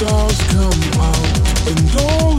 stars come out and all